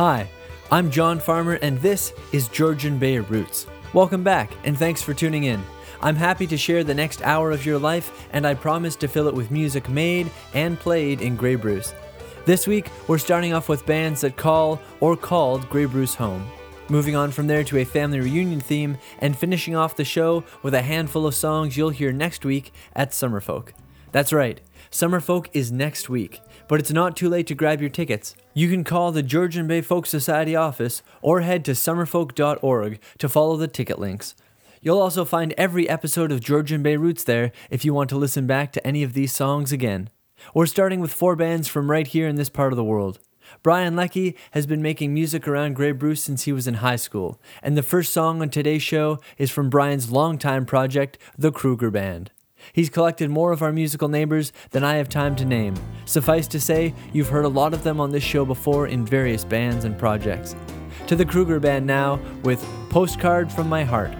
Hi, I'm John Farmer, and this is Georgian Bay Roots. Welcome back, and thanks for tuning in. I'm happy to share the next hour of your life, and I promise to fill it with music made and played in Grey Bruce. This week, we're starting off with bands that call or called Grey Bruce home. Moving on from there to a family reunion theme, and finishing off the show with a handful of songs you'll hear next week at Summerfolk. That's right, Summerfolk is next week, but it's not too late to grab your tickets. You can call the Georgian Bay Folk Society office or head to summerfolk.org to follow the ticket links. You'll also find every episode of Georgian Bay Roots there if you want to listen back to any of these songs again. We're starting with four bands from right here in this part of the world. Brian Leckie has been making music around Grey Bruce since he was in high school, and the first song on today's show is from Brian's longtime project, The Kruger Band. He's collected more of our musical neighbors than I have time to name. Suffice to say, you've heard a lot of them on this show before in various bands and projects. To the Kruger Band now with Postcard from My Heart.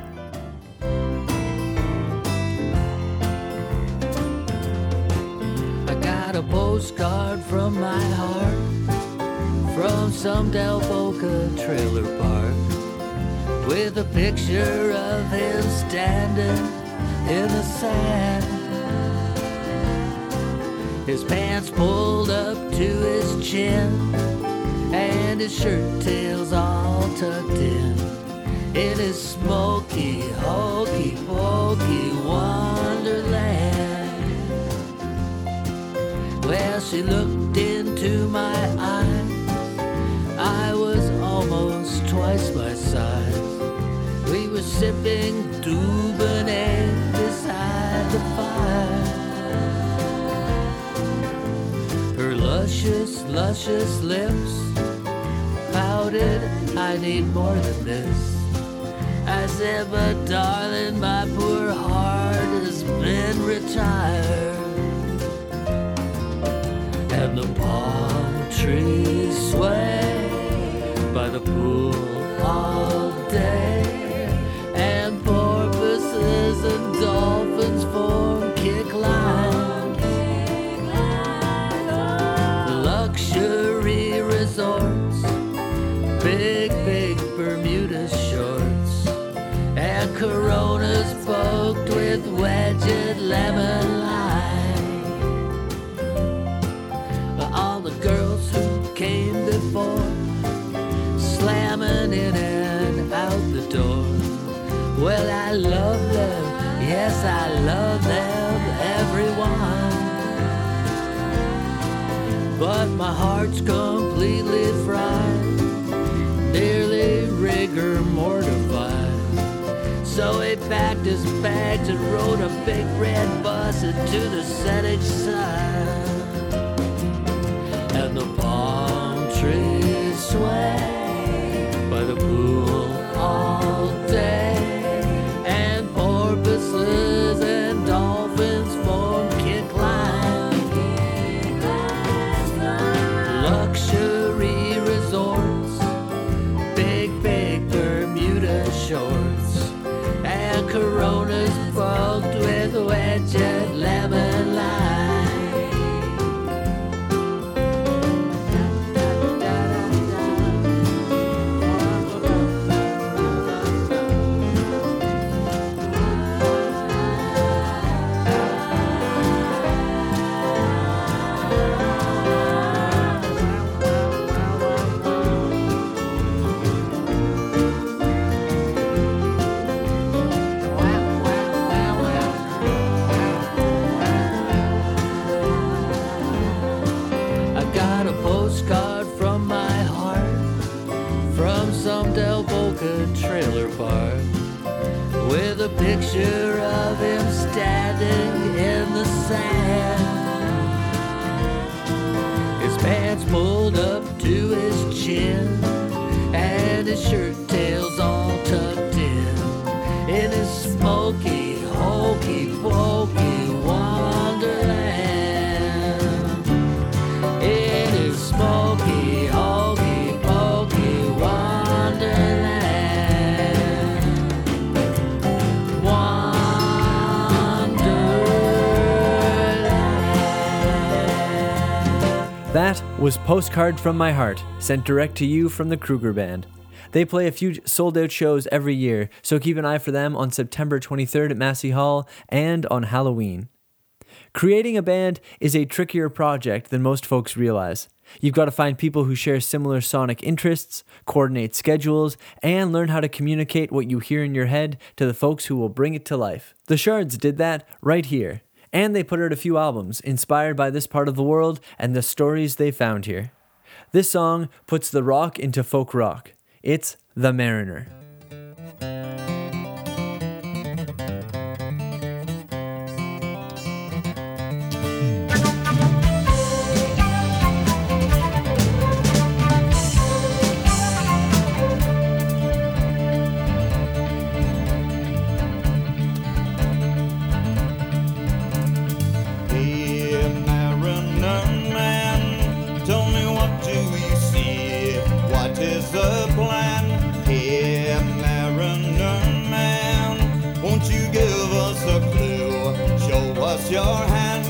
I got a postcard from my heart from some Del Boca trailer park with a picture of him standing in the sand. His pants pulled up to his chin and his shirt tails all tucked in in his smoky, hokey pokey wonderland. Well, she looked into my eyes. I was almost twice my size. We were sipping Dubonnet luscious, luscious lips. Pouted, I need more than this. I said, but darling, my poor heart has been retired. And the palm trees sway by the pool all day, wedged lemon slamming in and out the door. Well, I love them, yes, I love them, everyone. But my heart's completely fried, nearly rigor mortified. So he packed his bags and rode a big red bus into the Saanich side. And the palm trees sway by the pool all day, Postcard from My Heart, sent direct to you from the Kruger Band. They play a few sold out shows every year, so keep an eye for them on September 23rd at Massey Hall and on Halloween. Creating a band is a trickier project than most folks realize. You've got to find people who share similar sonic interests, coordinate schedules, and learn how to communicate what you hear in your head to the folks who will bring it to life. The Shards did that right here and they put out a few albums inspired by this part of the world and the stories they found here. This song puts the rock into folk rock. It's The Mariner. That one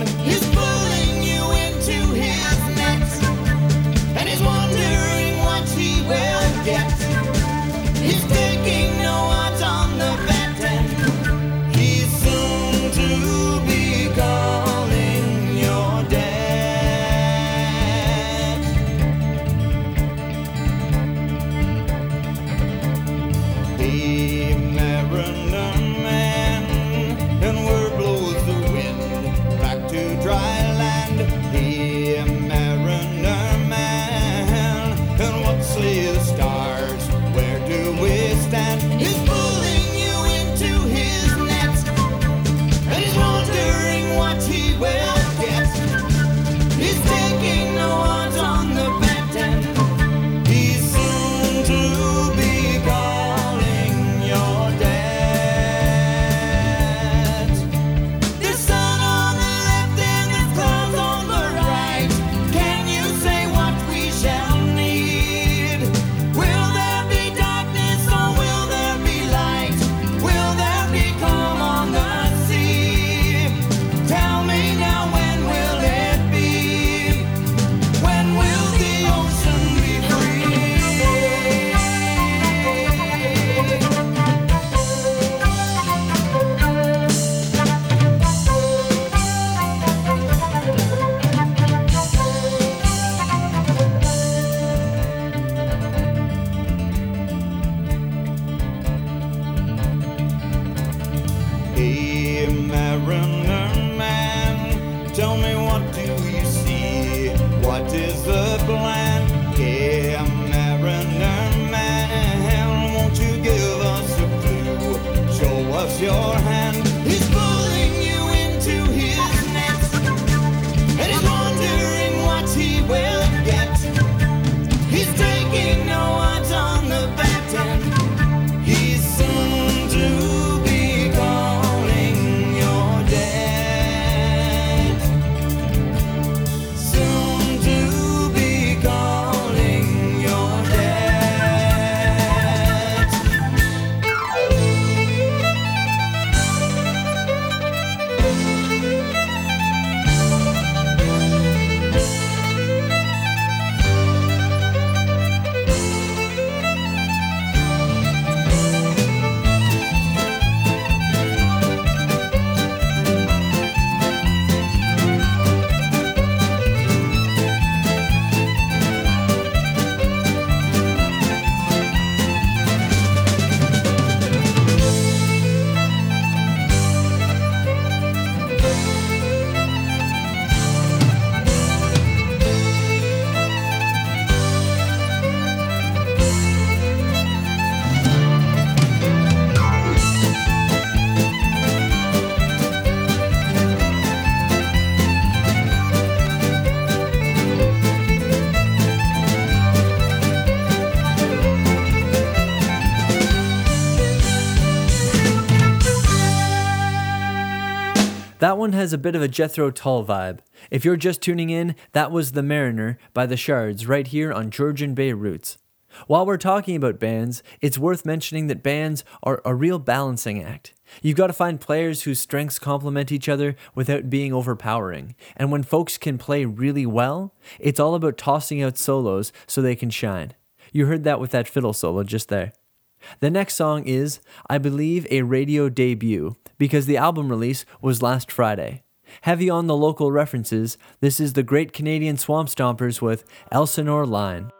has a bit of a Jethro Tull vibe. If you're just tuning in, that was The Mariner by The Shards right here on Georgian Bay Roots. While we're talking about bands, it's worth mentioning that bands are a real balancing act. You've got to find players whose strengths complement each other without being overpowering. And when folks can play really well, it's all about tossing out solos so they can shine. You heard that with that fiddle solo just there. The next song is, I believe, a radio debut because the album release was last Friday. Heavy on the local references, this is the Great Canadian Swamp Stompers with Elsinore Line.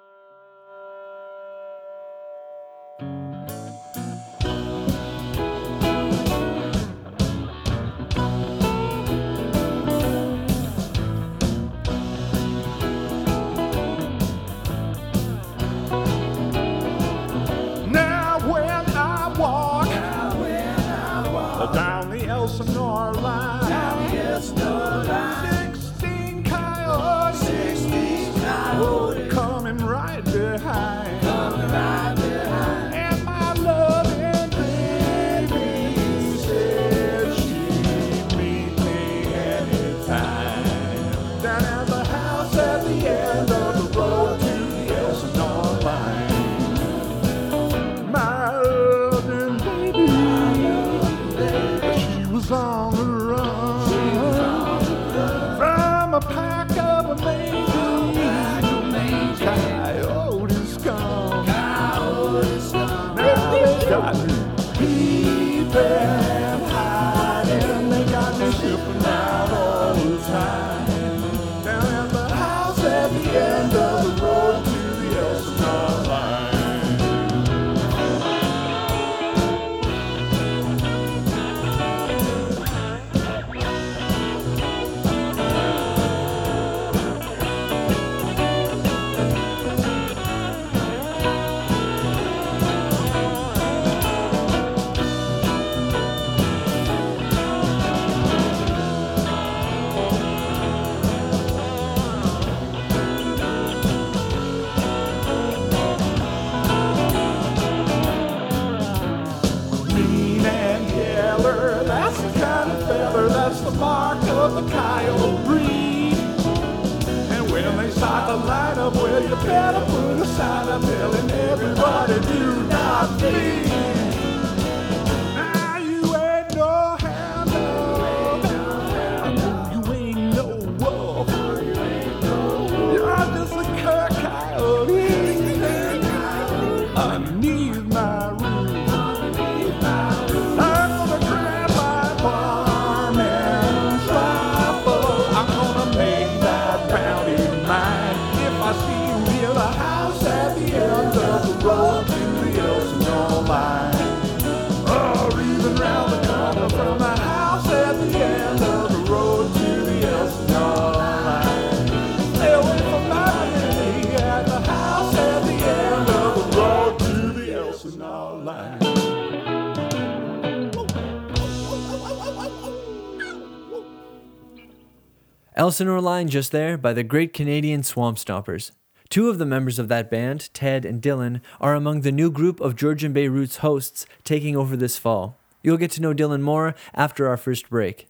Elsinore Line just there by the Great Canadian Swamp Stompers. Two of the members of that band, Ted and Dylan, are among the new group of Georgian Bay Roots hosts taking over this fall. You'll get to know Dylan more after our first break.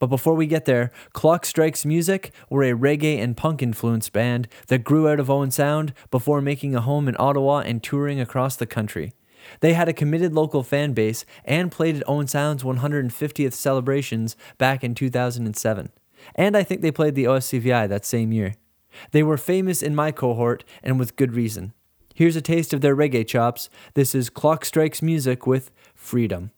But before we get there, Clock Strikes Music were a reggae and punk influenced band that grew out of Owen Sound before making a home in Ottawa and touring across the country. They had a committed local fan base and played at Owen Sound's 150th celebrations back in 2007. And I think they played the OSCVI that same year. They were famous in my cohort and with good reason. Here's a taste of their reggae chops. This is Clock Strikes Music with Freedom.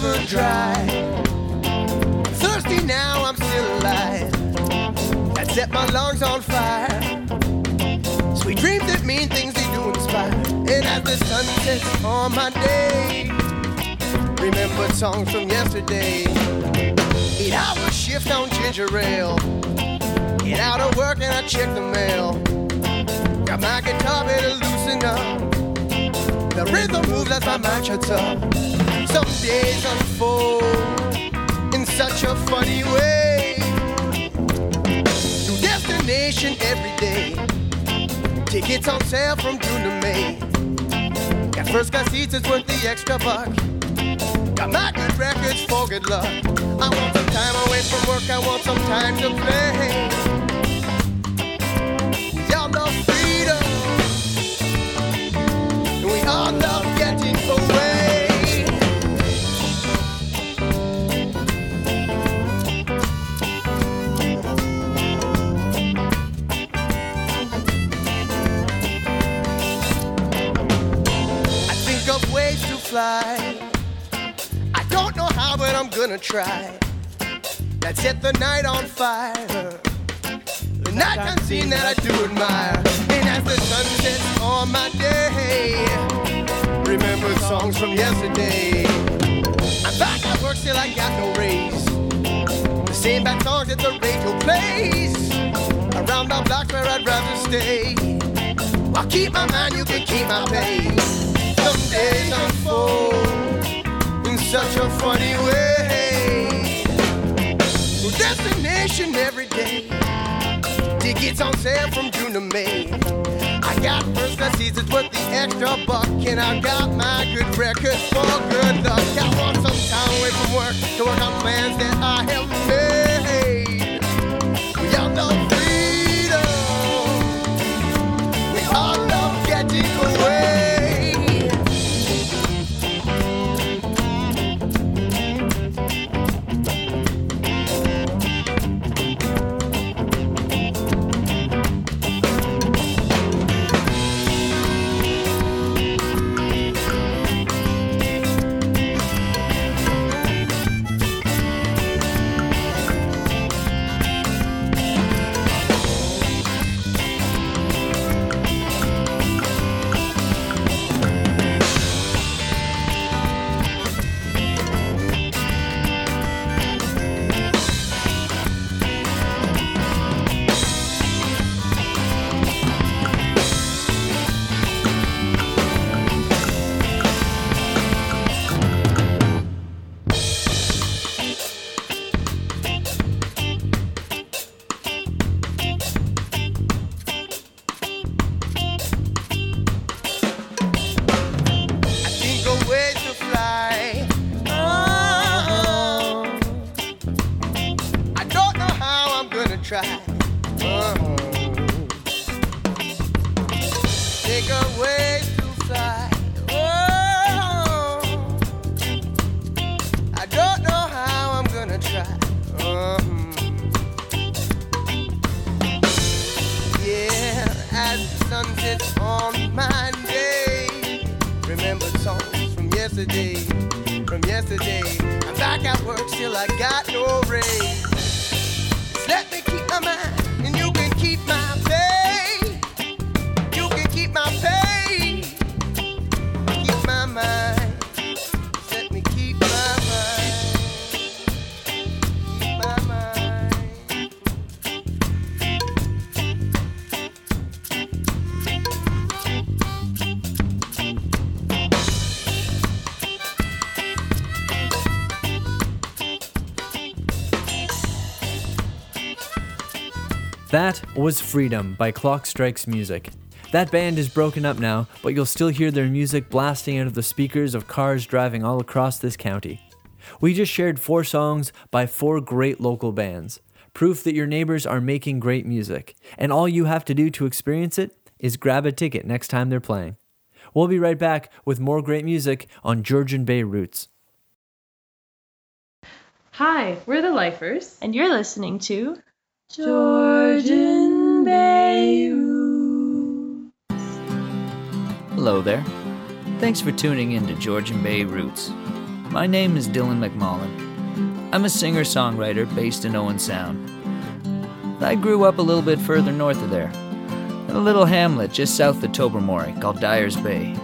River dry. Thirsty now, I'm still alive. I set my lungs on fire. Sweet dreams that mean things they do inspire. And as the sun sets on my day, remember songs from yesterday. Eight hour shift on ginger ale. Get out of work and I check the mail. Got my guitar to loosen up. The rhythm moves as my mind shuts up. Some days unfold in such a funny way. New destination every day. Tickets on sale from June to May. Got first class seats, it's worth the extra buck. Got my good records for good luck. I want some time away from work, I want some time to play. We all love freedom. We all love getting away. Fly. I don't know how, but I'm gonna try. Let's set the night on fire. The nighttime scene that I do admire. And as the sun sets on my day, remember songs from yesterday. I'm back at work, still I got no raise. The same bad songs that the radio plays. Around the block where I'd rather stay. I'll keep my mind, you can keep my pace. Days unfold in such a funny way. No destination every day. Tickets on sale from June to May. I got first class seats, it's worth the extra buck. And I got my good records for good luck. I want some time away from work to work on plans that I have made. That was Freedom by Clock Strikes Music. That band is broken up now, but you'll still hear their music blasting out of the speakers of cars driving all across this county. We just shared four songs by four great local bands, proof that your neighbors are making great music, and all you have to do to experience it is grab a ticket next time they're playing. We'll be right back with more great music on Georgian Bay Roots. Hi, we're the Lifers. and you're listening to Georgian Bay Roots. Hello there. Thanks for tuning in to Georgian Bay Roots. My name is Dylan McMullen. I'm a singer songwriter based in Owen Sound. I grew up a little bit further north of there, in a little hamlet just south of Tobermory called Dyers Bay.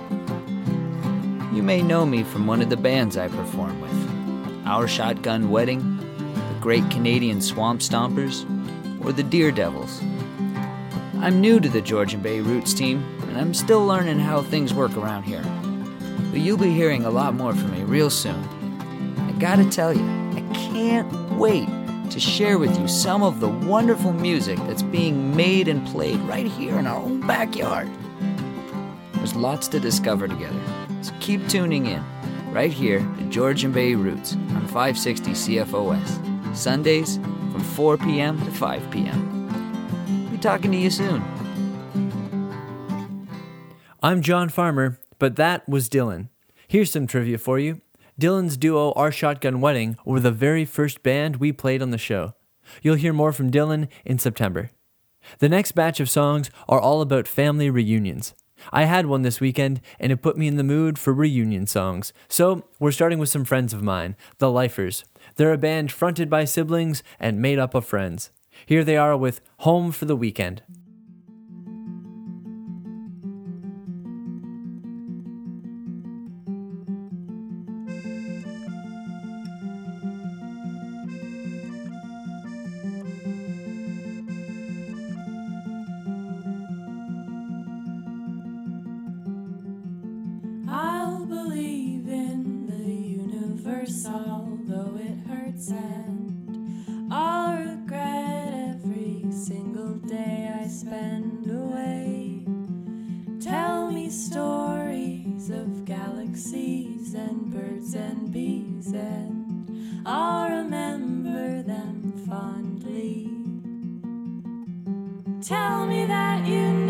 You may know me from one of the bands I perform with Our Shotgun Wedding, the Great Canadian Swamp Stompers, or the Deer Devils. I'm new to the Georgian Bay Roots team, and I'm still learning how things work around here. But you'll be hearing a lot more from me real soon. I gotta tell you, I can't wait to share with you some of the wonderful music that's being made and played right here in our own backyard. There's lots to discover together, so keep tuning in right here at Georgian Bay Roots on 560 CFOS, Sundays from 4 p.m. to 5 p.m. Be talking to you soon. I'm John Farmer, but that was Dylan. Here's some trivia for you. Dylan's duo Our Shotgun Wedding were the very first band we played on the show. You'll hear more from Dylan in September. The next batch of songs are all about family reunions. I had one this weekend, and it put me in the mood for reunion songs. So, we're starting with some friends of mine, the Lifers. They're a band fronted by siblings and made up of friends. Here they are with Home for the Weekend. Tell me that you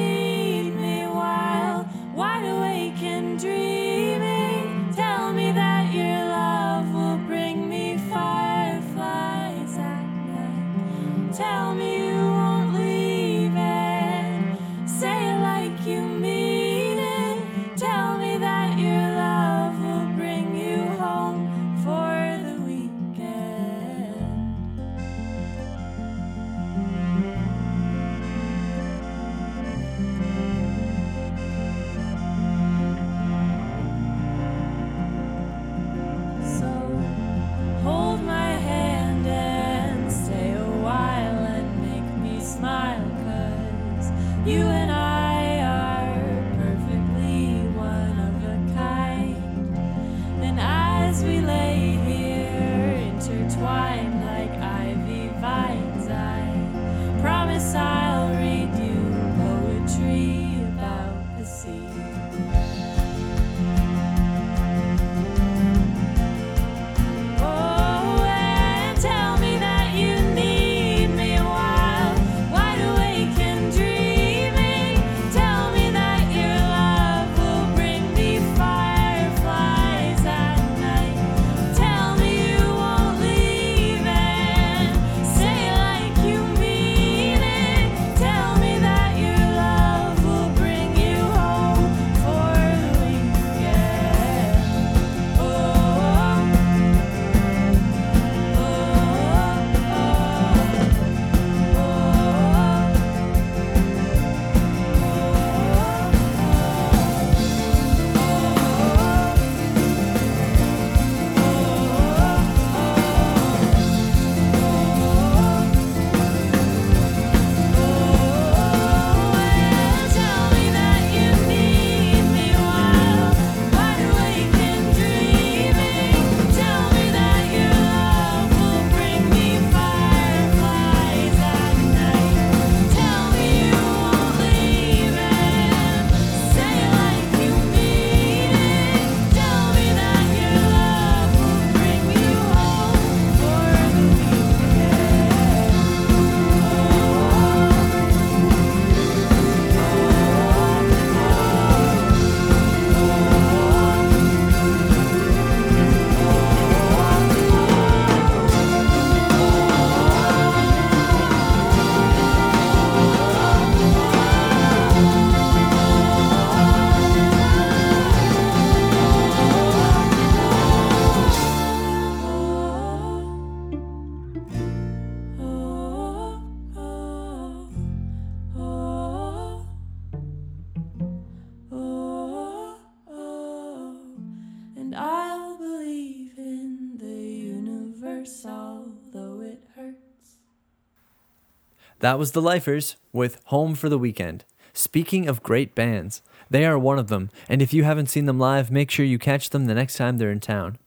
That was The Lifers with Home for the Weekend. Speaking of great bands, they are one of them, and if you haven't seen them live, make sure you catch them the next time they're in town.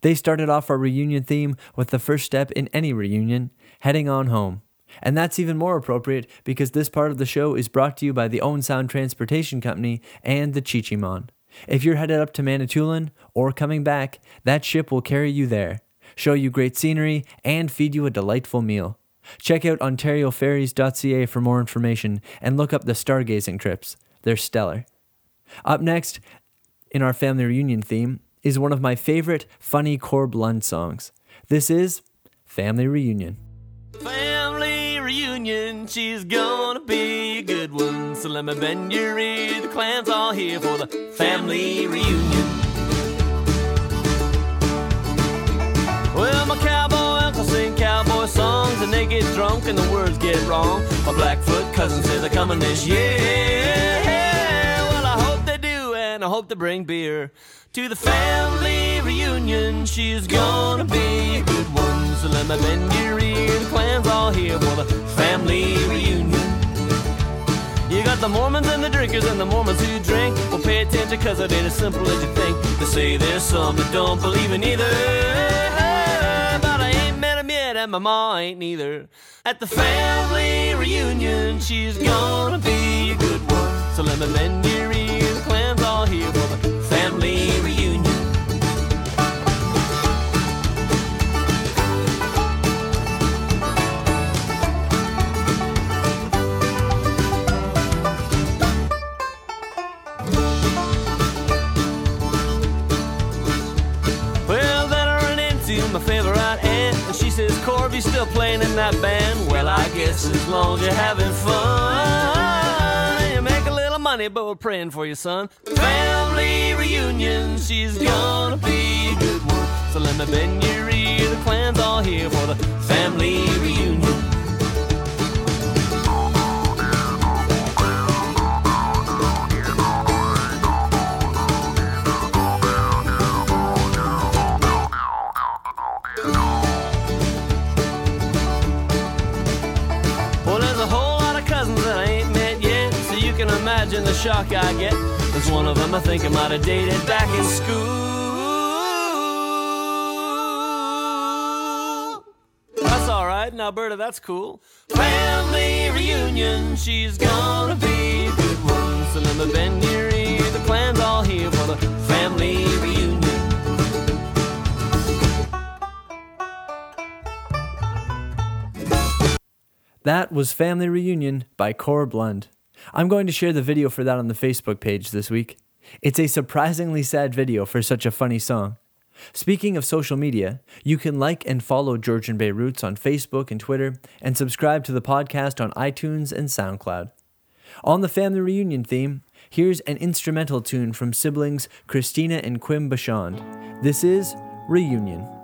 They started off our reunion theme with the first step in any reunion, heading on home. And that's even more appropriate because this part of the show is brought to you by the Owen Sound Transportation Company and the Chi-Cheemaun. If you're headed up to Manitoulin or coming back, that ship will carry you there, show you great scenery, and feed you a delightful meal. Check out ontarioferries.ca for more information and look up the stargazing trips. They're stellar. Up next, in our family reunion theme, is one of my favorite funny Corb Lund songs. This is Family Reunion. Family reunion, she's gonna be a good one. So let me bend your ear, the clan's all here for the family reunion. Well, my cowboy and they get drunk and the words get wrong. My Blackfoot cousin says they're coming this year. Well, I hope they do and I hope they bring beer to the family reunion. She's gonna be a good one. So let me bend your ear, the clan's all here for the family reunion. You got the Mormons and the drinkers and the Mormons who drink. Well, pay attention, cause it ain't as simple as you think. They say there's some that don't believe in either. Yet, and my ma ain't neither. At the family reunion, she's gonna be a good one. So let me bend your ear, the clan's all here for the Corby still playing in that band. Well, I guess as long as you're having fun, you make a little money, but we're praying for you, son. Family reunion, she's gonna be a good one. So let me bend your ear, the clan's all here for the family reunion. Shock I get. There's one of them I think I might have dated back in school. That's alright, in Alberta, that's cool. Family reunion, she's gonna be a good one. So let bend your ear, the clan's all here for the family reunion. That was Family Reunion by Corb Lund. I'm going to share the video for that on the Facebook page this week. It's a surprisingly sad video for such a funny song. Speaking of social media, you can like and follow Georgian Bay Roots on Facebook and Twitter, and subscribe to the podcast on iTunes and SoundCloud. On the family reunion theme, here's an instrumental tune from siblings Christina and Quim Bashand. This is Reunion.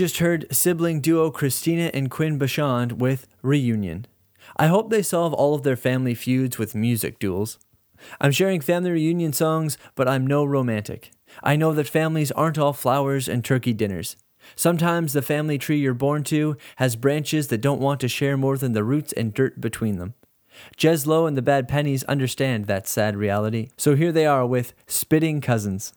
Just heard sibling duo Christina and Quinn Bachand with Reunion. I hope they solve all of their family feuds with music duels. I'm sharing family reunion songs, but I'm no romantic. I know that families aren't all flowers and turkey dinners. Sometimes the family tree you're born to has branches that don't want to share more than the roots and dirt between them. Jez Lowe and the Bad Pennies understand that sad reality, so here they are with Spitting Cousins.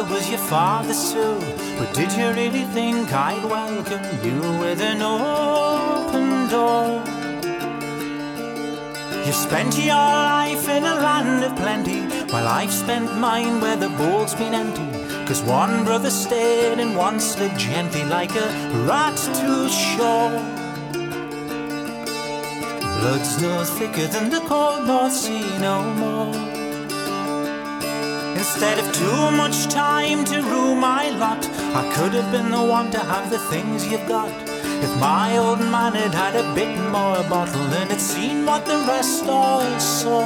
Father was your father's too. But did you really think I'd welcome you with an open door? You spent your life in a land of plenty, while I've spent mine where the bowl's been empty. Cause one brother stayed and one slid gently like a rat to shore. Blood's no thicker than the cold North Sea no more. Instead of too much time to rue my lot, I could have been the one to have the things you've got. If my old man had had a bit more bottle and had seen what the rest all saw.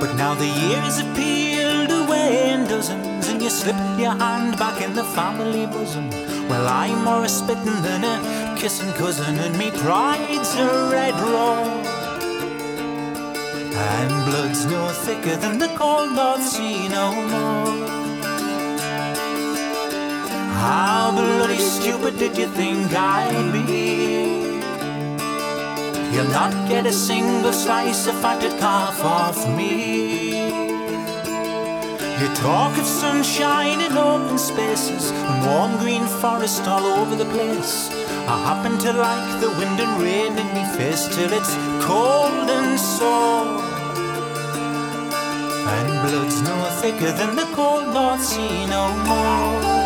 But now the years have peeled away in dozens, and you slip your hand back in the family bosom. Well, I'm more a spittin' than a kissing cousin, and me pride's a red raw. And blood's no thicker than the cold North Sea no more. How bloody stupid did you think I'd be? You'll not get a single slice of fatted calf off me. You talk of sunshine and open spaces and warm green forest all over the place. I happen to like the wind and rain in me face till it's cold and sore. And blood's no thicker than the cold North Sea no more.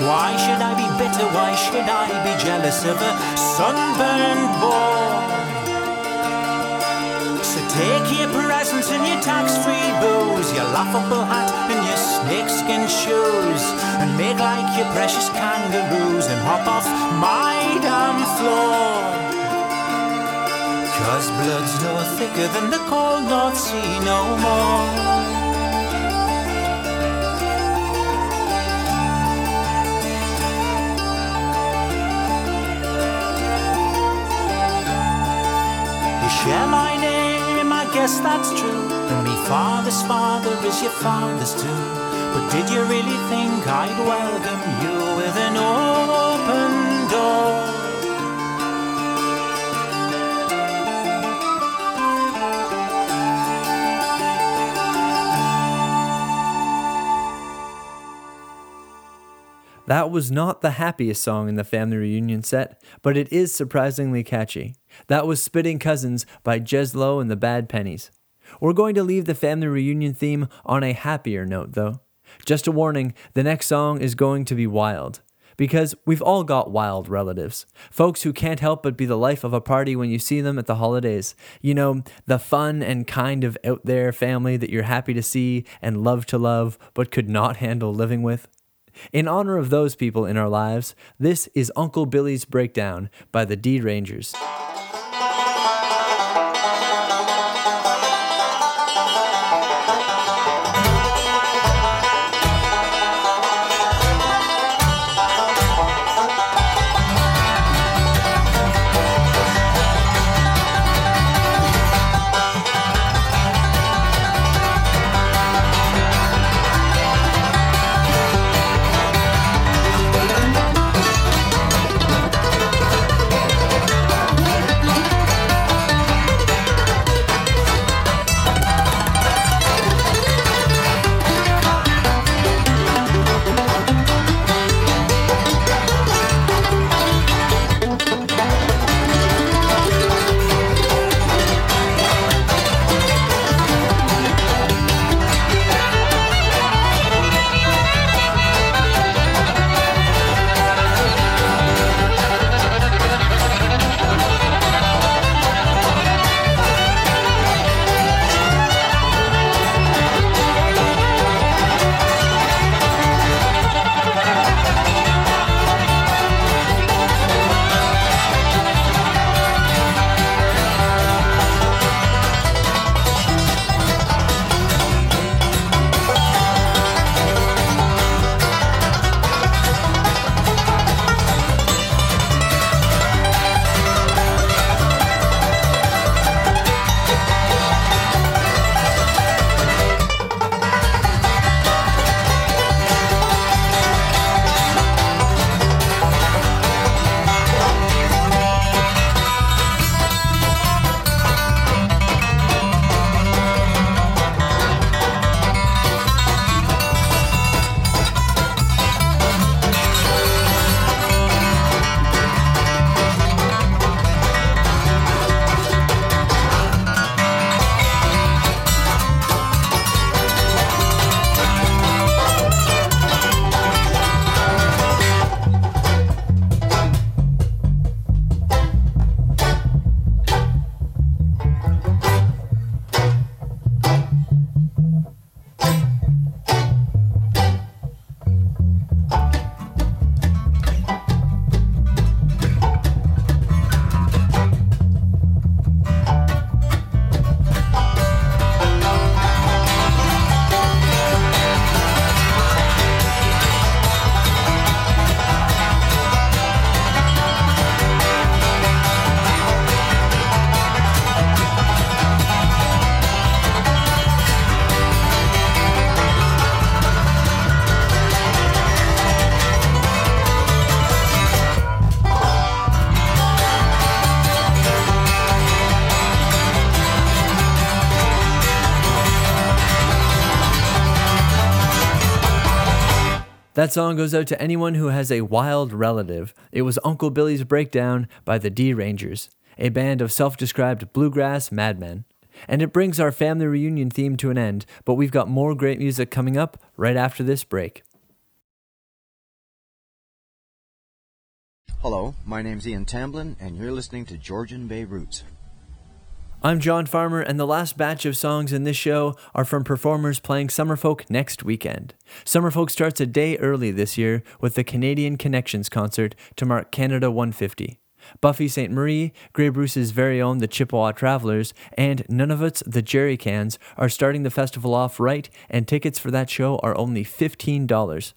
Why should I be bitter? Why should I be jealous of a sunburned boy? So take your presents and your tax-free booze, your laughable hat and your snakeskin shoes, and make like your precious kangaroos and hop off my damn floor. Cause blood's no thicker than the cold North Sea no more. Guess that's true. And me father's father is your father's too. But did you really think I'd welcome you with an open door? That was not the happiest song in the family reunion set, but it is surprisingly catchy. That was Spitting Cousins by Jez Lowe and the Bad Pennies. We're going to leave the family reunion theme on a happier note, though. Just a warning the next song is going to be wild. Because we've all got wild relatives. Folks who can't help but be the life of a party when you see them at the holidays. You know, the fun and kind of out there family that you're happy to see and love to love, but could not handle living with. In honor of those people in our lives, this is Uncle Billy's Breakdown by the D Rangers. That song goes out to anyone who has a wild relative. It was Uncle Billy's Breakdown by the D Rangers, a band of self described bluegrass madmen. And it brings our family reunion theme to an end, but we've got more great music coming up right after this break. Hello, my name's Ian Tamblyn, and you're listening to Georgian Bay Roots. I'm John Farmer, and the last batch of songs in this show are from performers playing Summerfolk next weekend. Summerfolk starts a day early this year with the Canadian Connections concert to mark Canada 150. Buffy Sainte-Marie, Grey Bruce's very own The Chippewa Travelers, and Nunavut's The Jerry Cans are starting the festival off right, and tickets for that show are only $15.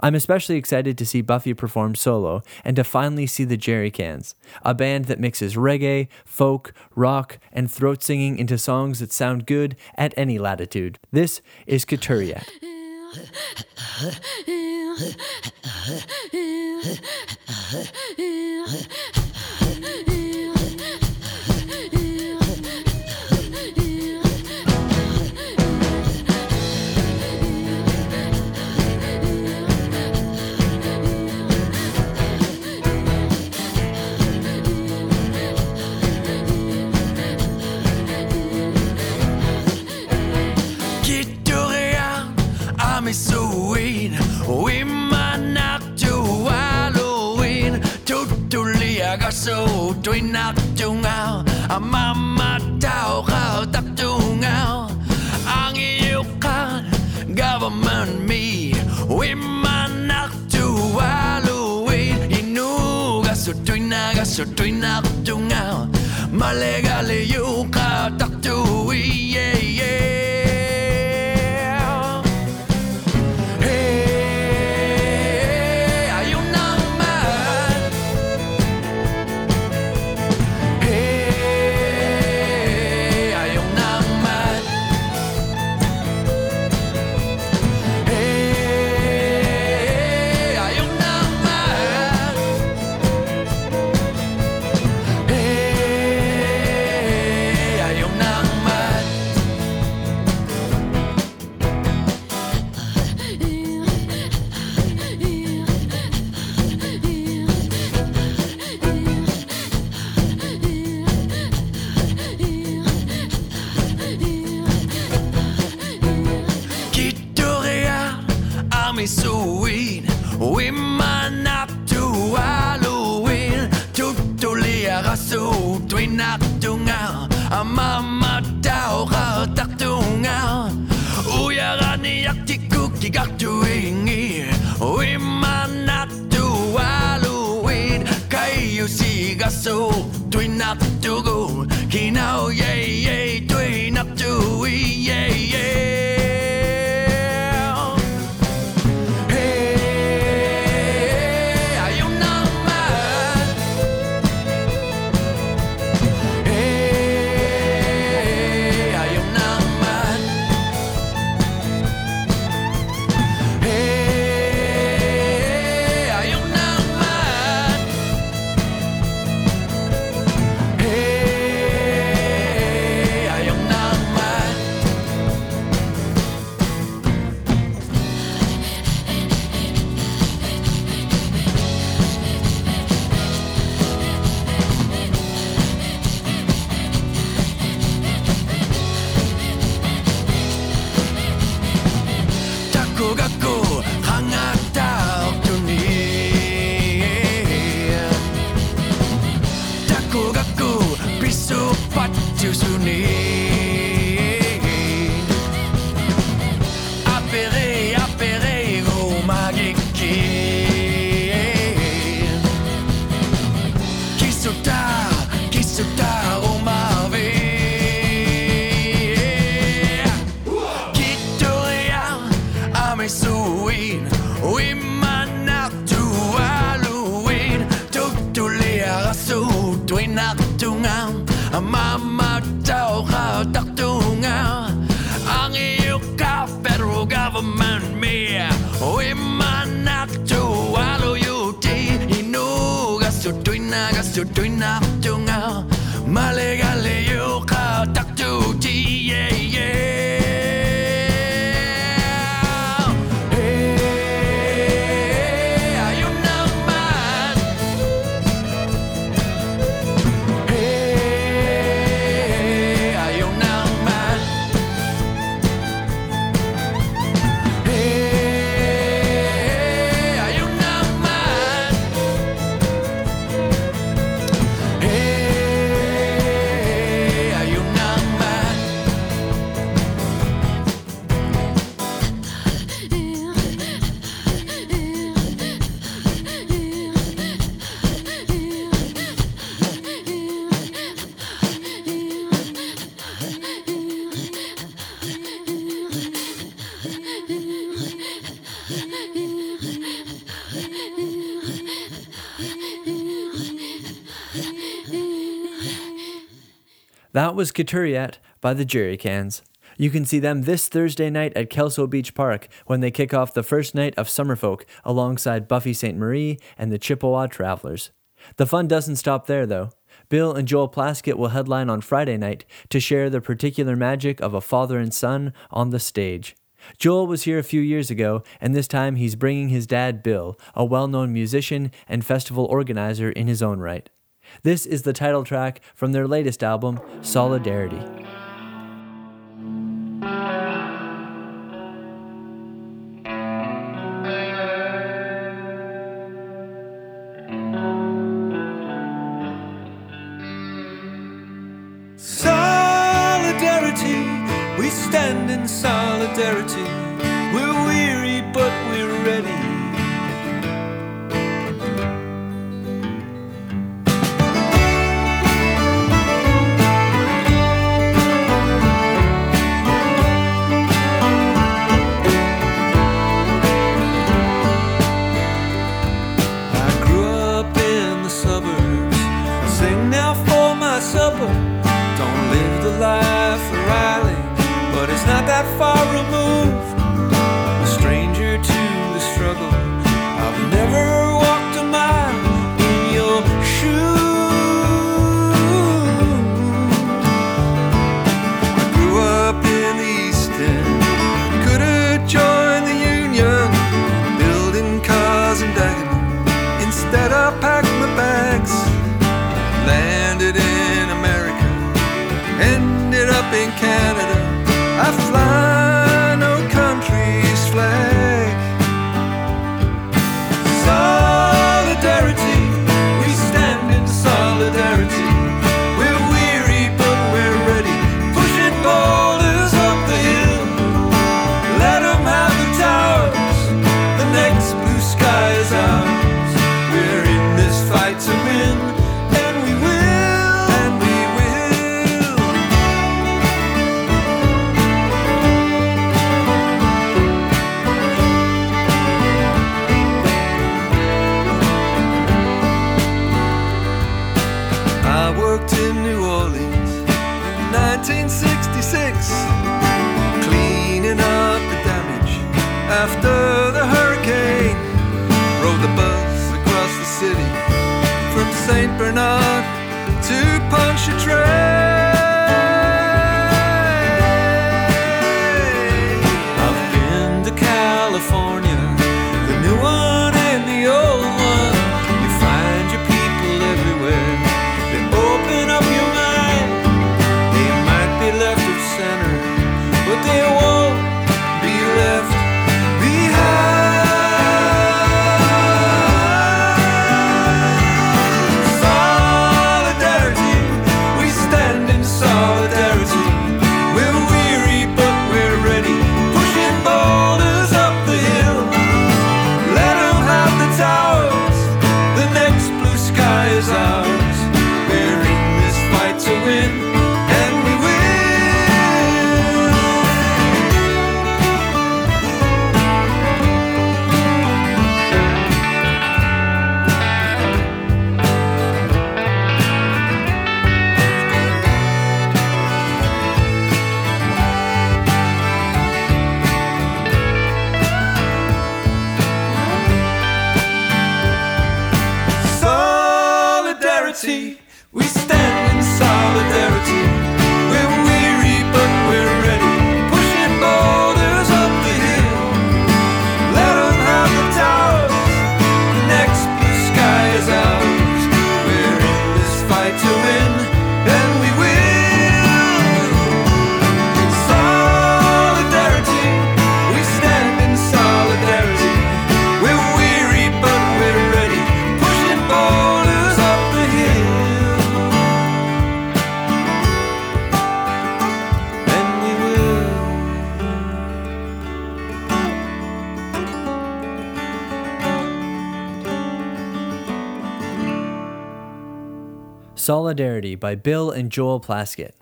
I'm especially excited to see Buffy perform solo and to finally see the Jerry Cans, a band that mixes reggae, folk, rock, and throat singing into songs that sound good at any latitude. This is Couturier. Tutuliagasu tuinaktungaw Amama tao kao taktungaw Ang iyukan government me Wimanaktu Halloween Inugasu tuinagasu tuinaktungaw Malegali yuka taktui tuinagasu tuinaktungang Malegale That was Couturier by the Jerry Cans. You can see them this Thursday night at Kelso Beach Park when they kick off the first night of Summerfolk alongside Buffy Sainte-Marie and the Chippewa Travelers. The fun doesn't stop there, though. Bill and Joel Plaskett will headline on Friday night to share the particular magic of a father and son on the stage. Joel was here a few years ago, and this time he's bringing his dad, Bill, a well known musician and festival organizer in his own right. This is the title track from their latest album, Solidarity. Solidarity by Bill and Joel Plaskett.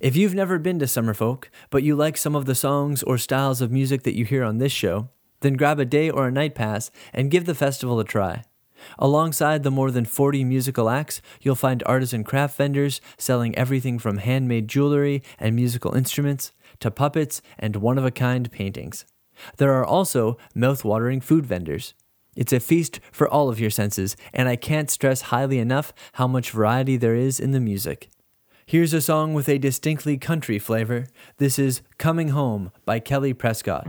If you've never been to Summerfolk, but you like some of the songs or styles of music that you hear on this show, then grab a day or a night pass and give the festival a try. Alongside the more than 40 musical acts, you'll find artisan craft vendors selling everything from handmade jewelry and musical instruments to puppets and one of a kind paintings. There are also mouth-watering food vendors. It's a feast for all of your senses, and I can't stress highly enough how much variety there is in the music. Here's a song with a distinctly country flavor. This is Coming Home by Kelly Prescott.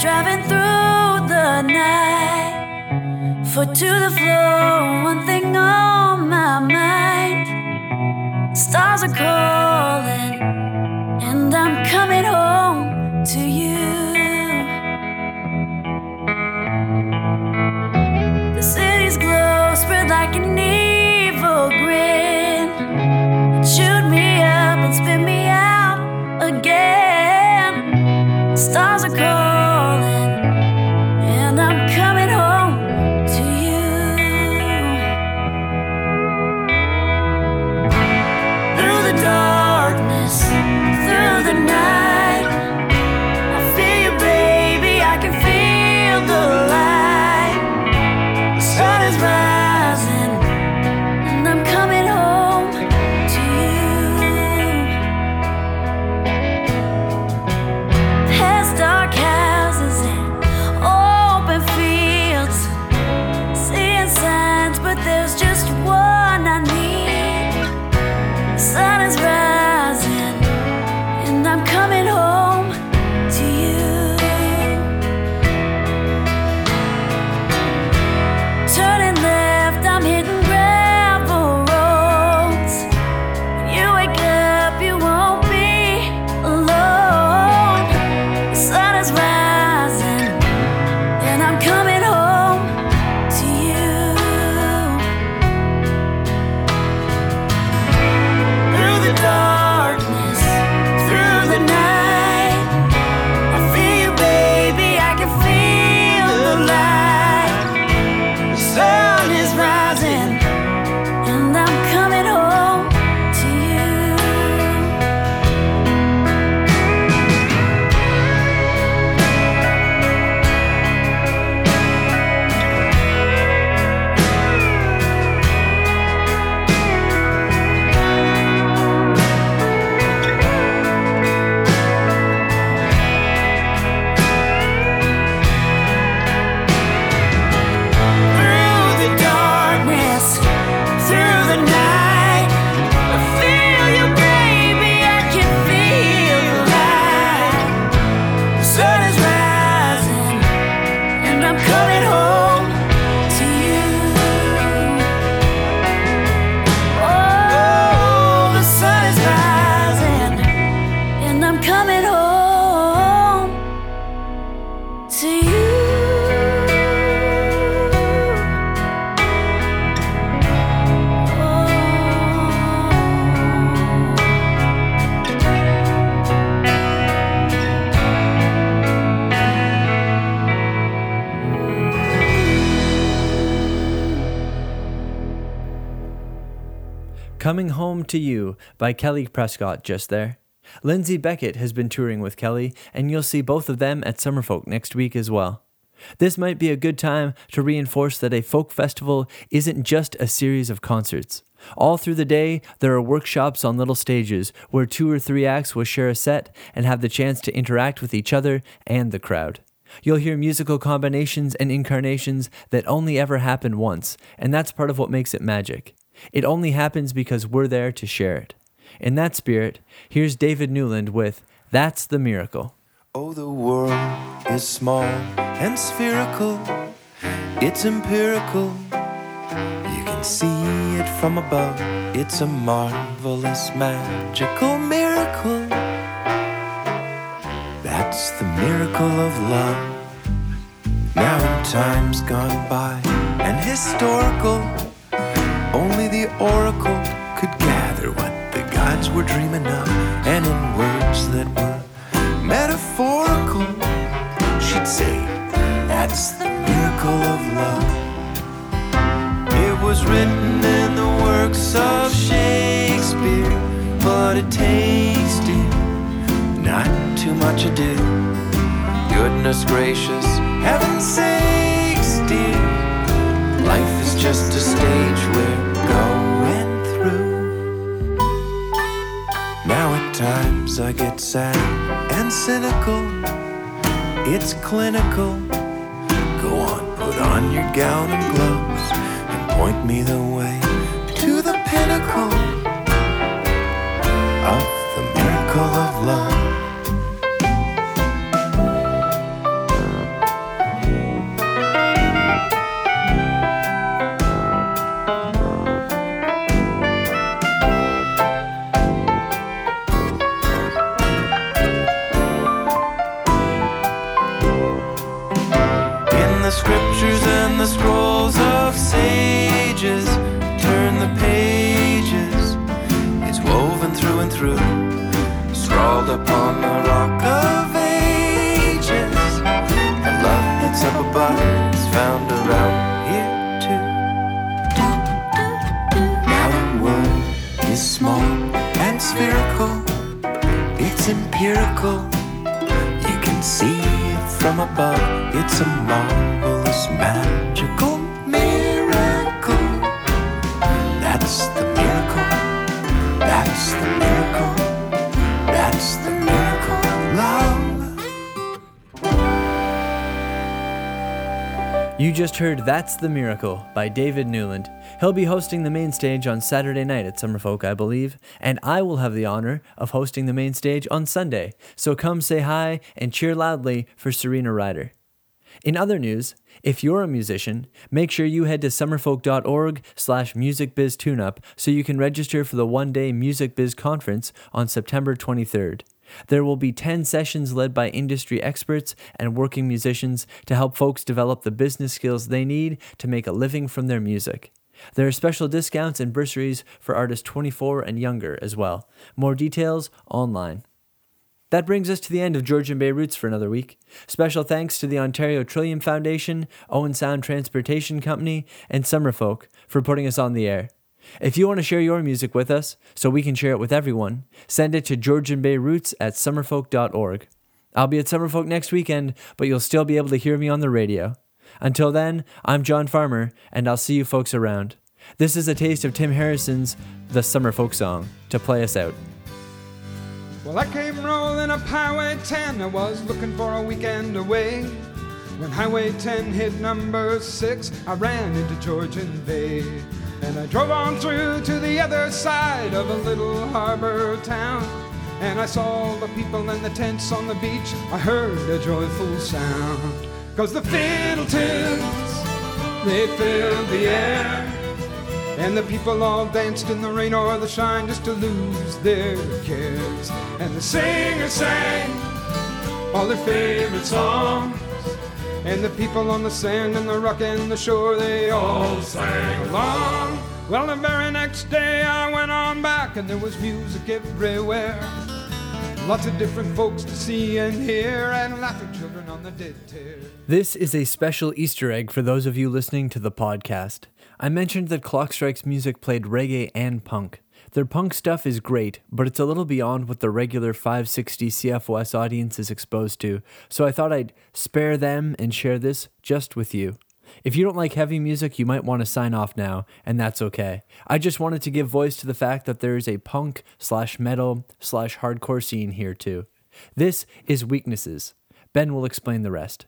Driving through the night. Foot to the floor, one thing on my mind. Stars are calling, and I'm coming home to you. The city's glow spread like an evil grin. It chewed me up and spit me out again. Stars are calling, To You by Kelly Prescott just there. Lindsay Beckett has been touring with Kelly, and you'll see both of them at Summerfolk next week as well. This might be a good time to reinforce that a folk festival isn't just a series of concerts. All through the day, there are workshops on little stages where two or three acts will share a set and have the chance to interact with each other and the crowd. You'll hear musical combinations and incarnations that only ever happen once, and that's part of what makes it magic. It only happens because we're there to share it. In that spirit, here's David Newland with That's the Miracle. Oh, the world is small and spherical. It's empirical. You can see it from above. It's a marvelous, magical miracle. That's the miracle of love. Now, in times gone by and historical, oracle could gather what the gods were dreaming of, and in words that were metaphorical, she'd say, That's the miracle of love. It was written in the works of Shakespeare, but it takes, dear, not too much ado. Goodness gracious, heaven sakes, dear, life is just a stage where Now at times I get sad and cynical. It's clinical. Go on, put on your gown and gloves and point me the way to the pinnacle of the miracle of love. Above. It's a marvelous, magical miracle. That's the miracle. That's the miracle. That's the miracle love. You just heard That's the Miracle by David Newland. He'll be hosting the main stage on Saturday night at Summerfolk, I believe, and I will have the honor of hosting the main stage on Sunday. So come say hi and cheer loudly for Serena Ryder. In other news, if you're a musician, make sure you head to summerfolk.org slash musicbiztuneup so you can register for the one-day Music Biz Conference on September 23rd. There will be 10 sessions led by industry experts and working musicians to help folks develop the business skills they need to make a living from their music. There are special discounts and bursaries for artists 24 and younger as well. More details online. That brings us to the end of Georgian Bay Roots for another week. Special thanks to the Ontario Trillium Foundation, Owen Sound Transportation Company, and Summerfolk for putting us on the air. If you want to share your music with us so we can share it with everyone, send it to Georgian Bay Roots at summerfolk.org. I'll be at Summerfolk next weekend, but you'll still be able to hear me on the radio. Until then, I'm John Farmer, and I'll see you folks around. This is a taste of Tim Harrison's The Summer Folk Song to play us out. Well, I came rolling up Highway 10. I was looking for a weekend away. When Highway 10 hit number 6, I ran into Georgian Bay. And I drove on through to the other side of a little harbor town. And I saw the people and the tents on the beach. I heard a joyful sound. Cause the fiddle tunes, they filled the air. And the people all danced in the rain or the shine just to lose their cares. And the singers sang all their favorite songs. And the people on the sand and the rock and the shore, they all sang along. Well, the very next day I went on back and there was music everywhere. Lots of different folks to see and hear, and laughing children on the dead tear. This is a special Easter egg for those of you listening to the podcast. I mentioned that Clock Strike's music played reggae and punk. Their punk stuff is great, but it's a little beyond what the regular 560 CFOS audience is exposed to, so I thought I'd spare them and share this just with you. If you don't like heavy music, you might want to sign off now, and that's okay. I just wanted to give voice to the fact that there is a punk slash metal slash hardcore scene here too. This is Weaknesses. Ben will explain the rest.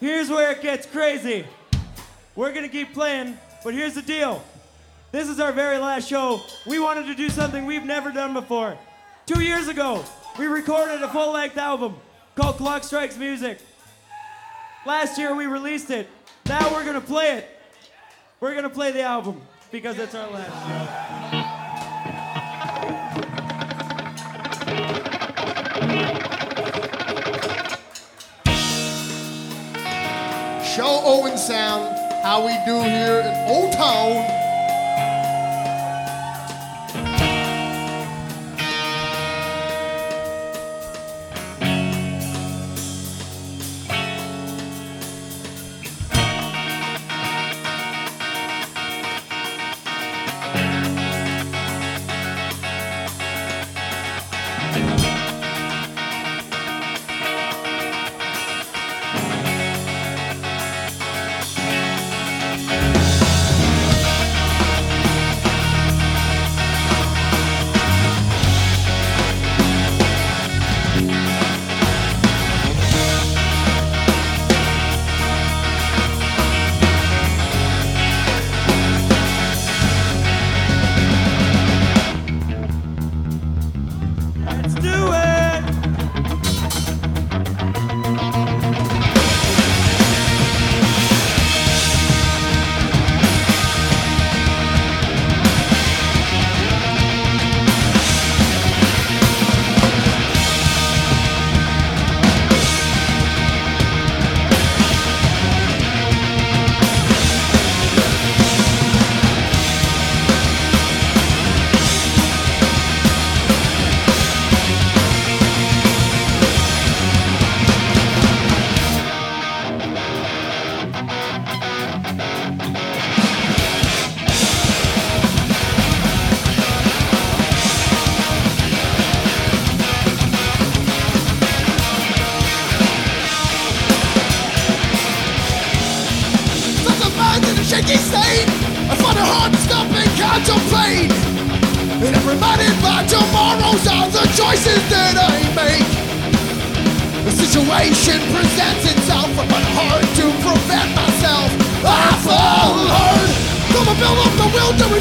Here's where it gets crazy. We're gonna keep playing, but here's the deal. This is our very last show. We wanted to do something we've never done before. Two years ago, we recorded a full length album called Clock Strikes Music. Last year, we released it. Now we're gonna play it. We're gonna play the album because it's our last show. Show Owen Sound how we do here in Old Town.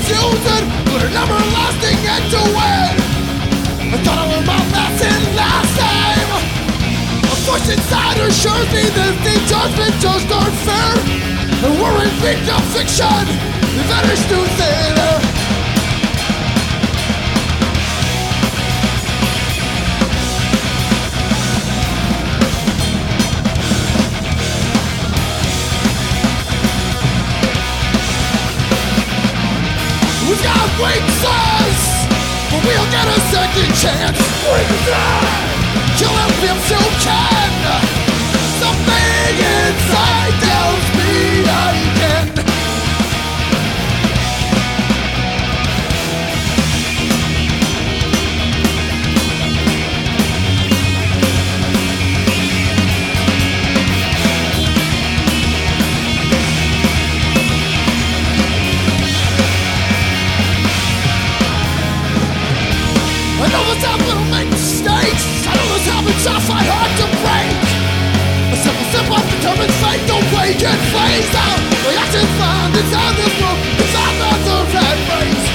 It, but an everlasting end to it. I thought I learned my lesson last time. A voice inside assures me that the judgment just aren't fair. And we're in fiction, the vanished to thin got weaknesses, but we'll get a second chance. Kill if you can. Something inside don't wake and phase out. Reactions find inside this room, inside the red race.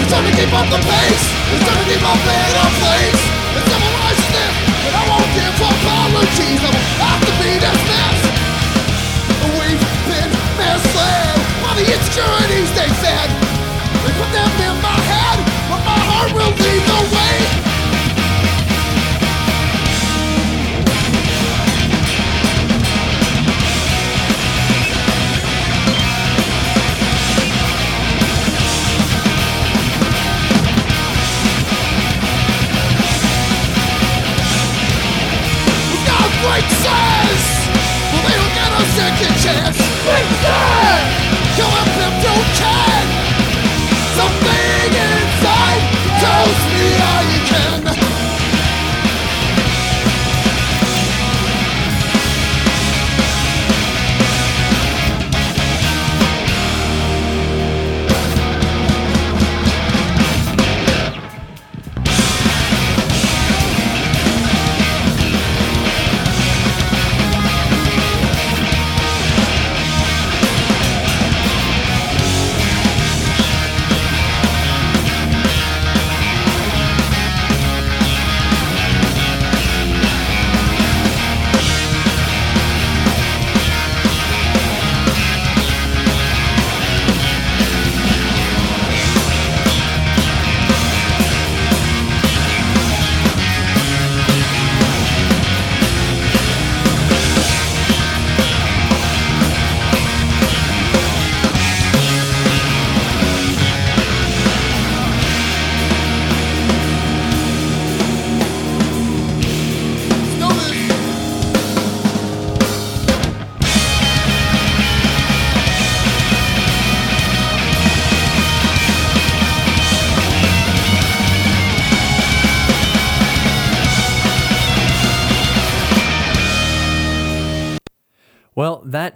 It's time to keep up the pace. It's time to keep up in our place. It's civilized this, but I won't give apologies. I will have to be dismissed. We've been misled by the insecurities they fed. They put them in my head, but my heart will lead the chance. Weaknesses!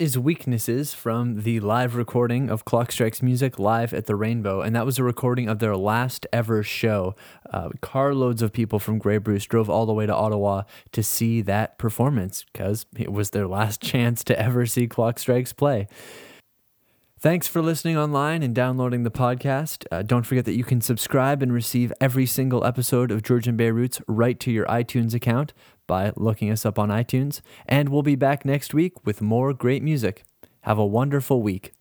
Is Weaknesses from the live recording of Clock Strikes Music live at the Rainbow. And that was a recording of their last ever show. Uh, carloads of people from Grey Bruce drove all the way to Ottawa to see that performance because it was their last chance to ever see Clock Strikes play. Thanks for listening online and downloading the podcast. Uh, don't forget that you can subscribe and receive every single episode of Georgian Bay Roots right to your iTunes account by looking us up on iTunes. And we'll be back next week with more great music. Have a wonderful week.